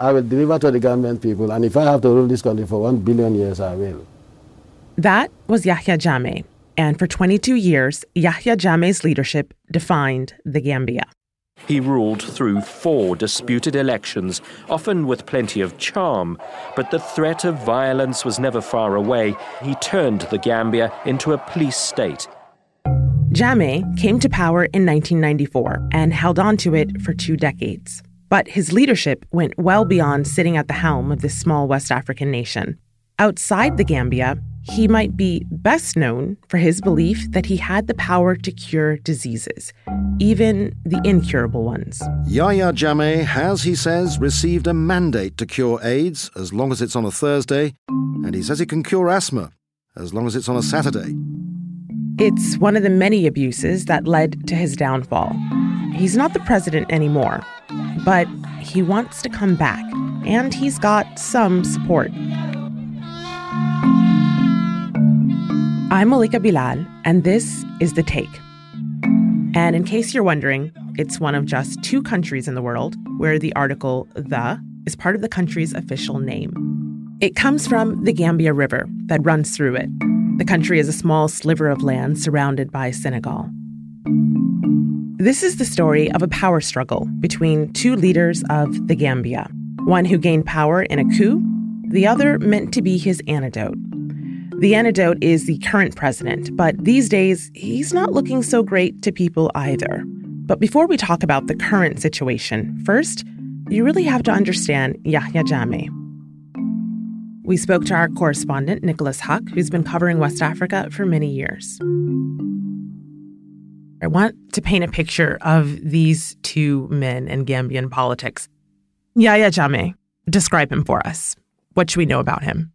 I will deliver to the Gambian people, and if I have to rule this country for one billion years, I will. That was Yahya Jammeh. And for 22 years, Yahya Jammeh's leadership defined the Gambia. He ruled through four disputed elections, often with plenty of charm, but the threat of violence was never far away. He turned the Gambia into a police state. Jammeh came to power in 1994 and held on to it for two decades. But his leadership went well beyond sitting at the helm of this small West African nation. Outside the Gambia, he might be best known for his belief that he had the power to cure diseases, even the incurable ones. Yahya Jammeh has, he says, received a mandate to cure AIDS as long as it's on a Thursday, and he says he can cure asthma as long as it's on a Saturday. It's one of the many abuses that led to his downfall. He's not the president anymore, but he wants to come back, and he's got some support. I'm Malika Bilal, and this is The Take. And in case you're wondering, it's one of just two countries in the world where the article the is part of the country's official name. It comes from the Gambia River that runs through it. The country is a small sliver of land surrounded by Senegal. This is the story of a power struggle between two leaders of the Gambia one who gained power in a coup, the other meant to be his antidote. The antidote is the current president, but these days, he's not looking so great to people either. But before we talk about the current situation, first, you really have to understand Yahya Jammeh. We spoke to our correspondent, Nicolas Haque, who's been covering West Africa for many years. I want to paint a picture of these two men in Gambian politics. Yahya Jammeh, describe him for us. What should we know about him?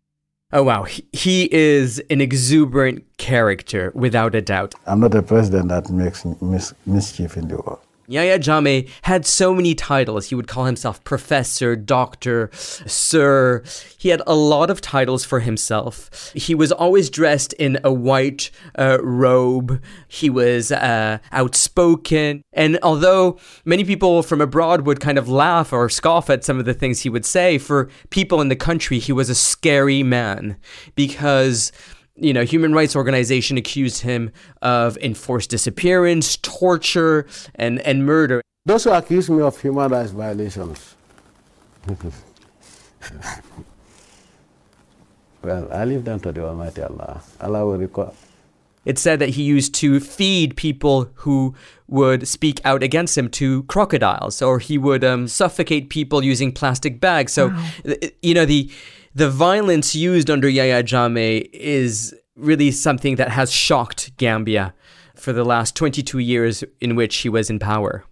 Oh, wow. He, he is an exuberant character, without a doubt. I'm not a president that makes mis- mischief in the world. Yahya Jammeh had so many titles. He would call himself professor, doctor, sir. He had a lot of titles for himself. He was always dressed in a white uh, robe. He was uh, outspoken. And although many people from abroad would kind of laugh or scoff at some of the things he would say, for people in the country, he was a scary man because you know, human rights organization accused him of enforced disappearance, torture, and, and murder. Those who accuse me of human rights violations, well, I leave them to the Almighty Allah. Allah will record. It said that he used to feed people who would speak out against him to crocodiles, or he would um, suffocate people using plastic bags. So, wow. you know, the the violence used under Yahya Jammeh is really something that has shocked Gambia for the last 22 years in which he was in power.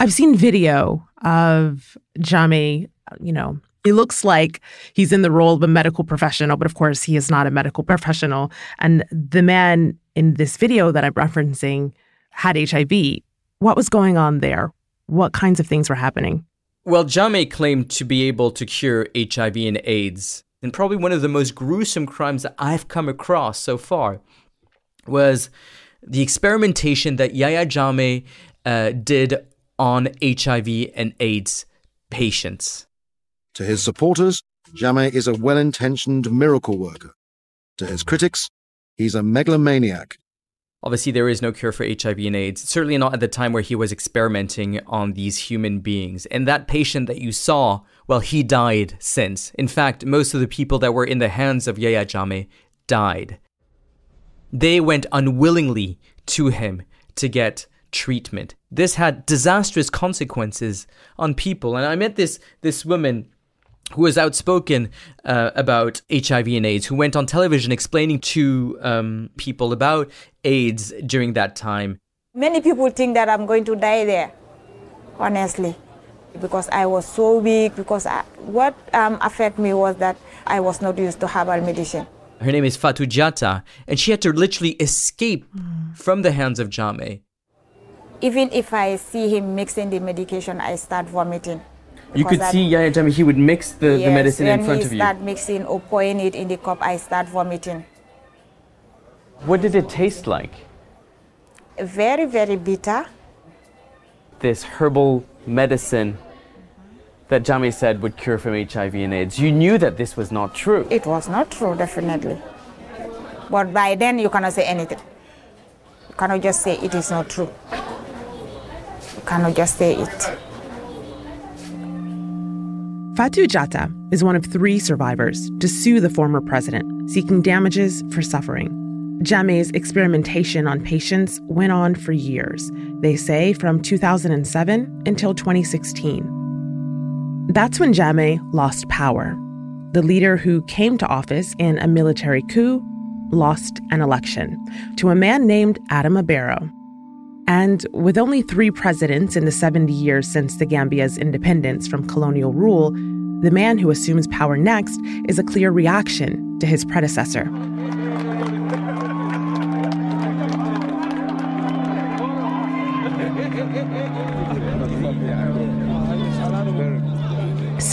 I've seen video of Jammeh, you know, he looks like he's in the role of a medical professional, but of course he is not a medical professional. And the man in this video that I'm referencing had HIV. What was going on there? What kinds of things were happening? Well, Jammeh claimed to be able to cure HIV and AIDS and probably one of the most gruesome crimes that I've come across so far was the experimentation that Yahya Jammeh uh, did on HIV and AIDS patients. To his supporters, Jammeh is a well intentioned miracle worker. To his critics, he's a megalomaniac Obviously, there is no cure for HIV and AIDS, certainly not at the time where he was experimenting on these human beings. And that patient that you saw, well, he died since. In fact, most of the people that were in the hands of Yahya Jammeh died. They went unwillingly to him to get treatment. This had disastrous consequences on people. And I met this, this woman who was outspoken uh, about HIV and AIDS, who went on television explaining to um, people about AIDS during that time. Many people think that I'm going to die there, honestly, because I was so weak. Because I, what um, affected me was that I was not used to herbal medicine. Her name is Fatou Jatta, and she had to literally escape mm. from the hands of Jammeh. Even if I see him mixing the medication, I start vomiting. You could see Yahya Jammeh, he would mix the, yes, the medicine in front of you. When he start mixing or pouring it in the cup, I start vomiting. What did it taste like? Very, very bitter. This herbal medicine that Jammeh said would cure from HIV and AIDS. You knew that this was not true. It was not true, definitely. But by then, you cannot say anything. You cannot just say it is not true. You cannot just say it. Fatou Jatta is one of three survivors to sue the former president, seeking damages for suffering. Jammeh's experimentation on patients went on for years, they say from 2007 until 2016. That's when Jammeh lost power. The leader who came to office in a military coup lost an election to a man named Adama Barrow. And with only three presidents in the 70 years since the Gambia's independence from colonial rule, the man who assumes power next is a clear reaction to his predecessor.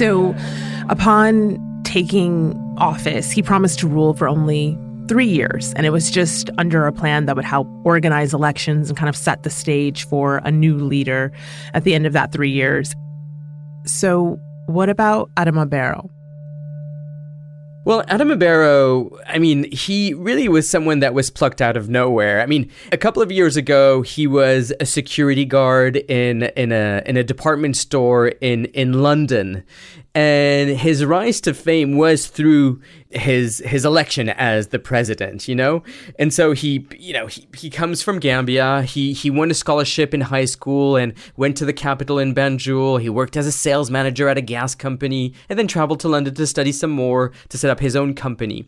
So, upon taking office, he promised to rule for only three years. And it was just under a plan that would help organize elections and kind of set the stage for a new leader at the end of that three years. So, what about Adama Barrow? Well, Adama Barrow, I mean, he really was someone that was plucked out of nowhere. I mean, a couple of years ago, he was a security guard in in a in a department store in in London, and his rise to fame was through his his election as the president you know? And so he you know he, he comes from Gambia. He he won a scholarship in high school and went to the capital in Banjul. He worked as a sales manager at a gas company and then traveled to London to study some more to set up his own company.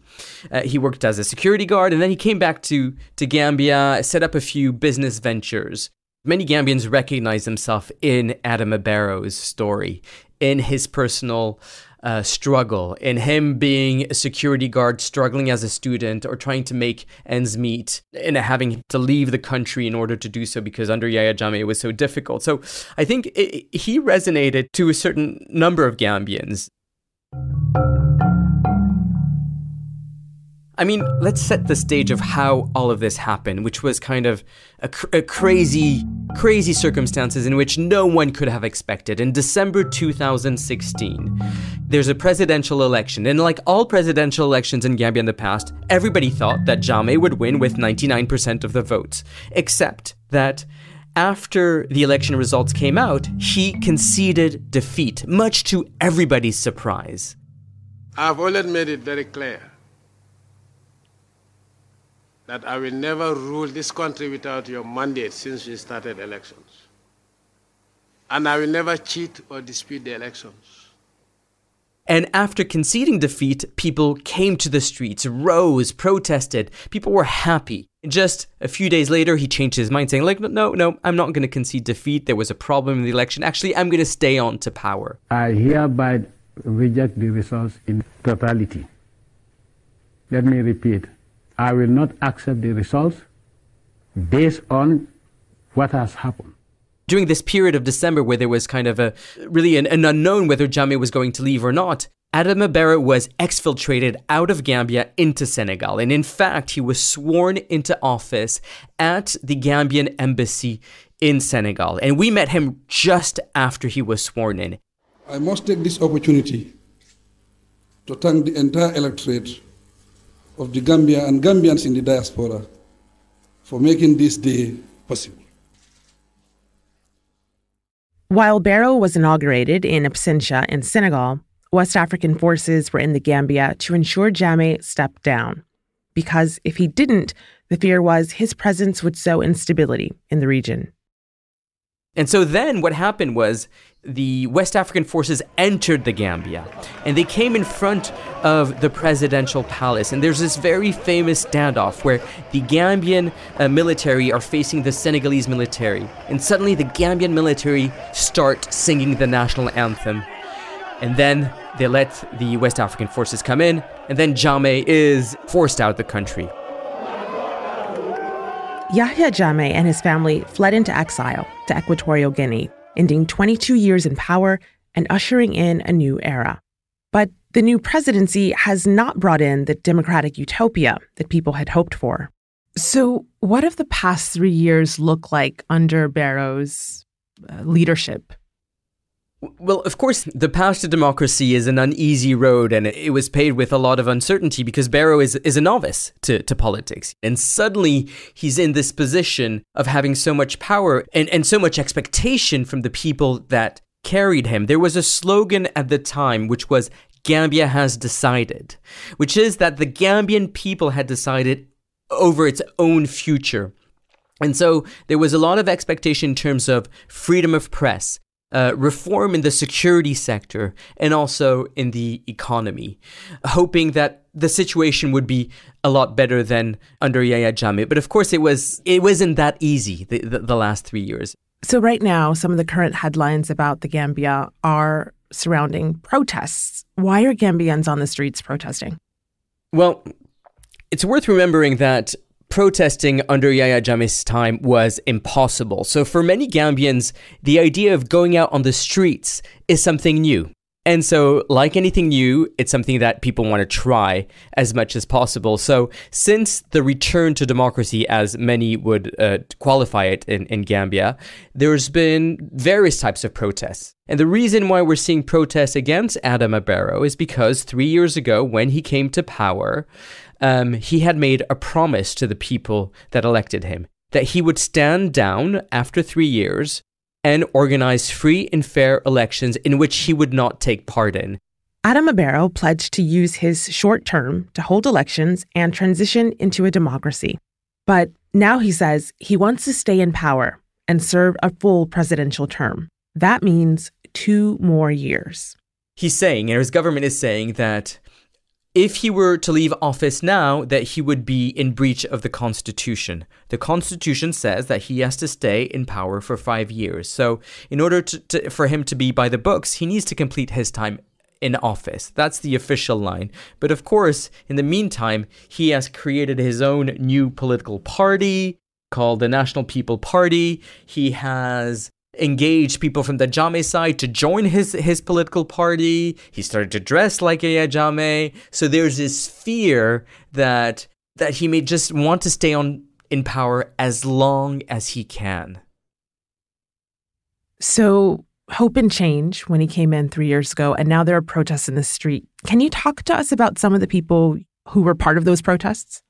Uh, he worked as a security guard and then he came back to to Gambia set up a few business ventures Many Gambians recognize themselves in Adama Barrow's story in his personal uh, struggle, in him being a security guard, struggling as a student, or trying to make ends meet, and having to leave the country in order to do so because under Yahya Jammeh it was so difficult. So I think it, he resonated to a certain number of Gambians. I mean, let's set the stage of how all of this happened, which was kind of a, cr- a, crazy, crazy circumstances in which no one could have expected. In December 2016, there's a presidential election, and like all presidential elections in Gambia in the past, everybody thought that Jammeh would win with 99% of the votes, except that after the election results came out, he conceded defeat, much to everybody's surprise. I've already made it very clear that I will never rule this country without your mandate since we started elections. And I will never cheat or dispute the elections. And after conceding defeat, people came to the streets, rose, protested. People were happy. Just a few days later, he changed his mind, saying, like, no, no, I'm not going to concede defeat. There was a problem in the election. Actually, I'm going to stay on to power. I hereby reject the results in totality. Let me repeat. I will not accept the results based on what has happened. During this period of December, where there was kind of a really an, an unknown whether Jammeh was going to leave or not, Adama Barrow was exfiltrated out of Gambia into Senegal. And in fact, he was sworn into office at the Gambian embassy in Senegal. And we met him just after he was sworn in. I must take this opportunity to thank the entire electorate of the Gambia and Gambians in the diaspora for making this day possible. While Barrow was inaugurated in Absentia in Senegal, West African forces were in the Gambia to ensure Jammeh stepped down. Because if he didn't, the fear was his presence would sow instability in the region. And so then what happened was the West African forces entered the Gambia and they came in front of the presidential palace. And there's this very famous standoff where the Gambian uh, military are facing the Senegalese military. And suddenly the Gambian military start singing the national anthem. And then they let the West African forces come in, and then Jammeh is forced out of the country. Yahya Jammeh and his family fled into exile to Equatorial Guinea, ending 22 years in power and ushering in a new era. But the new presidency has not brought in the democratic utopia that people had hoped for. So, what have the past three years looked like under Barrow's uh, leadership? Well, of course, the path to democracy is an uneasy road, and it was paved with a lot of uncertainty because Barrow is, is a novice to, to politics. And suddenly he's in this position of having so much power and, and so much expectation from the people that carried him. There was a slogan at the time which was Gambia has decided, which is that the Gambian people had decided over its own future. And so there was a lot of expectation in terms of freedom of press, uh, reform in the security sector, and also in the economy, hoping that the situation would be a lot better than under Yahya Jammeh. But of course, it was it wasn't that easy the, the, the last three years. So right now, some of the current headlines about the Gambia are surrounding protests. Why are Gambians on the streets protesting? Well, it's worth remembering that protesting under Yahya Jammeh's time was impossible. So for many Gambians, the idea of going out on the streets is something new. And so, like anything new, it's something that people want to try as much as possible. So, since the return to democracy, as many would uh, qualify it in, in Gambia, there's been various types of protests. And the reason why we're seeing protests against Adama Barrow is because three years ago, when he came to power, um, he had made a promise to the people that elected him that he would stand down after three years and organize free and fair elections in which he would not take part in. Adama Barrow pledged to use his short term to hold elections and transition into a democracy. But now he says he wants to stay in power and serve a full presidential term. That means two more years. He's saying, and his government is saying, that if he were to leave office now, that he would be in breach of the Constitution. The Constitution says that he has to stay in power for five years. So, in order to, to, for him to be by the books, he needs to complete his time in office. That's the official line. But of course, in the meantime, he has created his own new political party called the National People Party. He has engaged people from the Jammeh side to join his his political party. He started to dress like a Jammeh. So there's this fear that that he may just want to stay on in power as long as he can. So hope and change when he came in three years ago, and now there are protests in the street. Can you talk to us about some of the people who were part of those protests?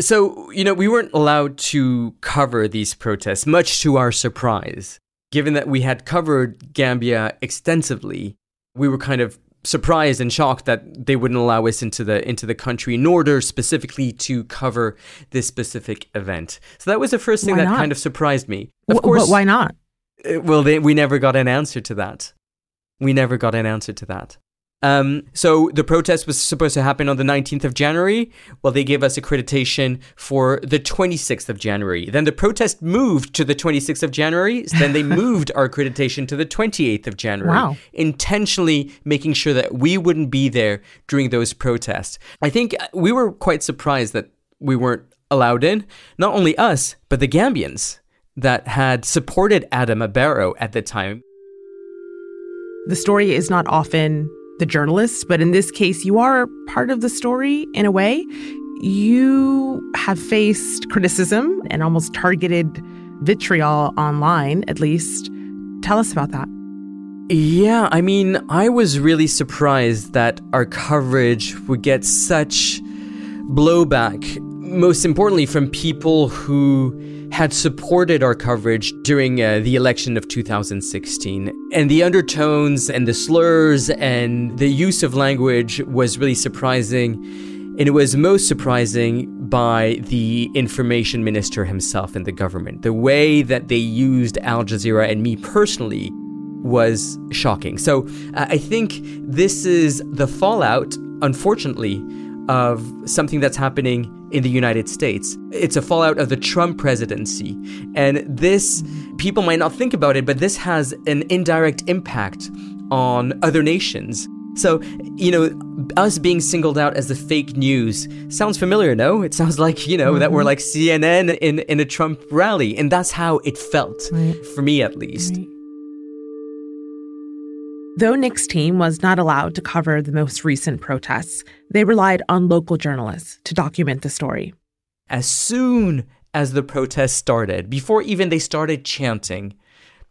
So, you know, we weren't allowed to cover these protests, much to our surprise. Given that we had covered Gambia extensively, we were kind of surprised and shocked that they wouldn't allow us into the into the country in order specifically to cover this specific event. So that was the first thing Why that not? kind of surprised me. Of Wh- course, but why not? uh, Well, they, we never got an answer to that. We never got an answer to that. Um, so the protest was supposed to happen on the 19th of January. Well, they gave us accreditation for the 26th of January. Then the protest moved to the 26th of January. Then they moved our accreditation to the 28th of January, Wow. intentionally making sure that we wouldn't be there during those protests. I think uh, we were quite surprised that we weren't allowed in. Not only us, but the Gambians that had supported Adama Barrow at the time. The story is not often the journalist, but in this case, you are part of the story in a way. You have faced criticism and almost targeted vitriol online, at least. Tell us about that. Yeah, I mean, I was really surprised that our coverage would get such blowback, most importantly from people who had supported our coverage during uh, the election of 2016. And the undertones and the slurs and the use of language was really surprising. And it was most surprising by the information minister himself in the government. The way that they used Al Jazeera and me personally was shocking. So uh, I think this is the fallout, unfortunately, of something that's happening in the United States. It's a fallout of the Trump presidency. And this, people might not think about it, but this has an indirect impact on other nations. So, you know, us being singled out as the fake news sounds familiar, no? It sounds like, you know, that we're mm-hmm. like CNN in, in a Trump rally. And that's how it felt, for me at least. Though Nick's team was not allowed to cover the most recent protests, they relied on local journalists to document the story. As soon as the protests started, before even they started chanting,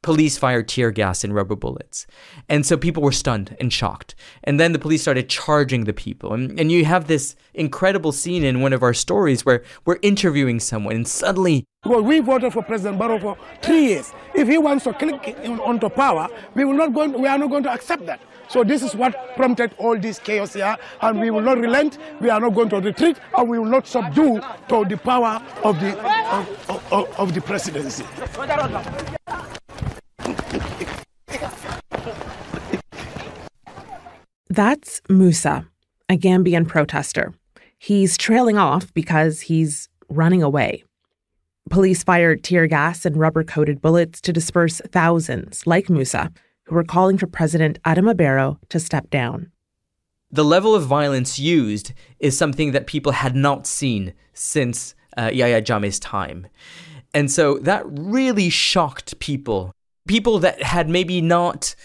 police fired tear gas and rubber bullets. And so people were stunned and shocked. And then the police started charging the people. And, and you have this incredible scene in one of our stories where we're interviewing someone and suddenly. Well, we voted for President Barrow for three years. If he wants to click onto power, we, will not going, we are not going to accept that. So this is what prompted all this chaos here, and we will not relent. We are not going to retreat, and we will not subdue to the power of the of, of, of the presidency. That's Musa, a Gambian protester. He's trailing off because he's running away. Police fired tear gas and rubber coated bullets to disperse thousands, like Musa, who were calling for President Adama Barrow to step down. The level of violence used is something that people had not seen since uh, Yahya Jammeh's time. And so that really shocked people. People that had maybe not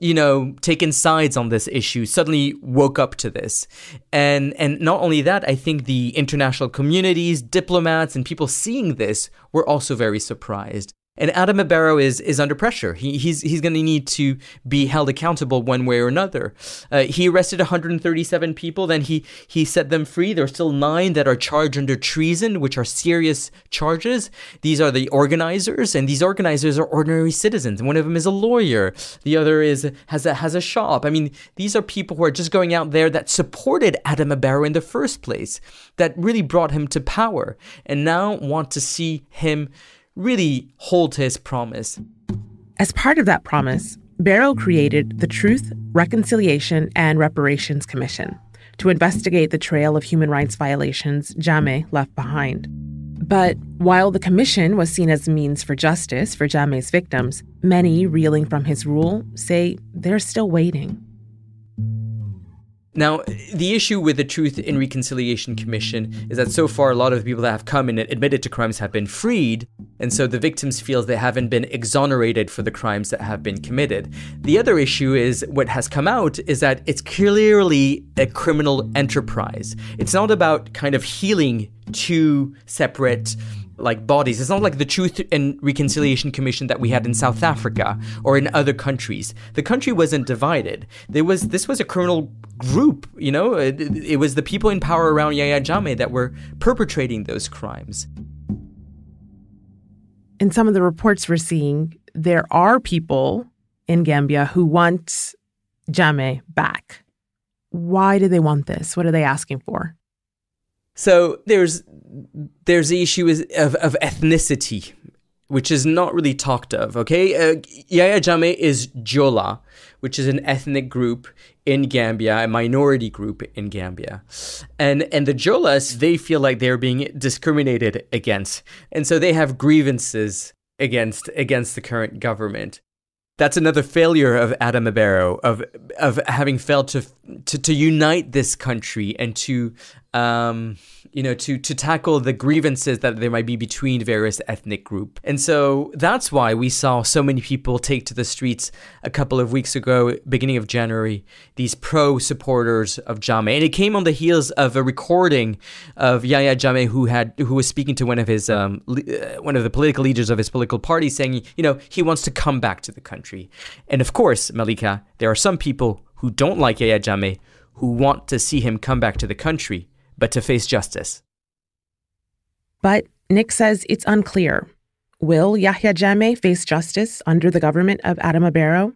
you know, taken sides on this issue suddenly woke up to this. And and not only that, I think the international communities, diplomats and people seeing this were also very surprised. And Adama Barrow is is under pressure. He, he's he's going to need to be held accountable one way or another. Uh, he arrested 137 people, then he he set them free. There are still nine that are charged under treason, which are serious charges. These are the organizers, and these organizers are ordinary citizens. One of them is a lawyer. The other is has a has a shop. I mean, these are people who are just going out there that supported Adama Barrow in the first place, that really brought him to power, and now want to see him really hold to his promise. As part of that promise, Barrow created the Truth, Reconciliation, and Reparations Commission to investigate the trail of human rights violations Jammeh left behind. But while the commission was seen as a means for justice for Jammeh's victims, many reeling from his rule say they're still waiting. Now, the issue with the Truth and Reconciliation Commission is that so far a lot of the people that have come and admitted to crimes have been freed, and so the victims feel they haven't been exonerated for the crimes that have been committed. The other issue is what has come out is that it's clearly a criminal enterprise. It's not about kind of healing two separate like bodies. It's not like the Truth and Reconciliation Commission that we had in South Africa or in other countries. The country wasn't divided. There was this was a criminal group, you know. It, it was the people in power around Yahya Jammeh that were perpetrating those crimes. In some of the reports we're seeing, there are people in Gambia who want Jammeh back. Why do they want this? What are they asking for? So there's there's the issue of, of ethnicity, which is not really talked of. Okay, uh, Yahya Jammeh is Jola, which is an ethnic group in Gambia, a minority group in Gambia, and and the Jolas they feel like they're being discriminated against, and so they have grievances against against the current government. That's another failure of Adama Barrow of of having failed to to, to unite this country and to um, you know, to to tackle the grievances that there might be between various ethnic group. And so that's why we saw so many people take to the streets a couple of weeks ago, beginning of January, these pro supporters of Jammeh. And it came on the heels of a recording of Yahya Jammeh who had who was speaking to one of his um, uh, one of the political leaders of his political party saying, you know, he wants to come back to the country. And of course, Malika, there are some people who don't like Yahya Jammeh who want to see him come back to the country but to face justice. But Nick says it's unclear. Will Yahya Jammeh face justice under the government of Adama Barrow?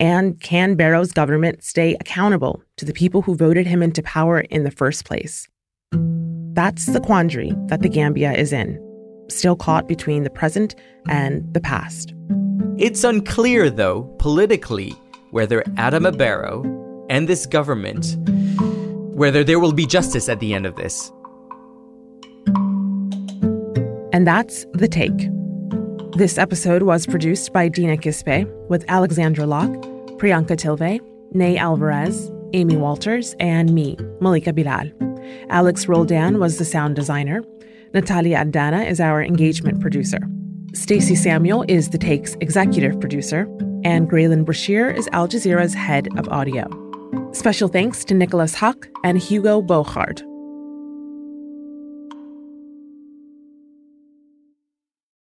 And can Barrow's government stay accountable to the people who voted him into power in the first place? That's the quandary that the Gambia is in, still caught between the present and the past. It's unclear, though, politically, whether Adama Barrow and this government whether there will be justice at the end of this. And that's The Take. This episode was produced by Dina Kesbeh with Alexandra Locke, Priyanka Tilve, Ney Alvarez, Amy Walters, and me, Malika Bilal. Alex Roldan was the sound designer. Natalia Aldana is our engagement producer. Stacey Samuel is The Take's executive producer, and Graelyn Brashear is Al Jazeera's head of audio. Special thanks to Nicolas Haque and Hugo Bochard.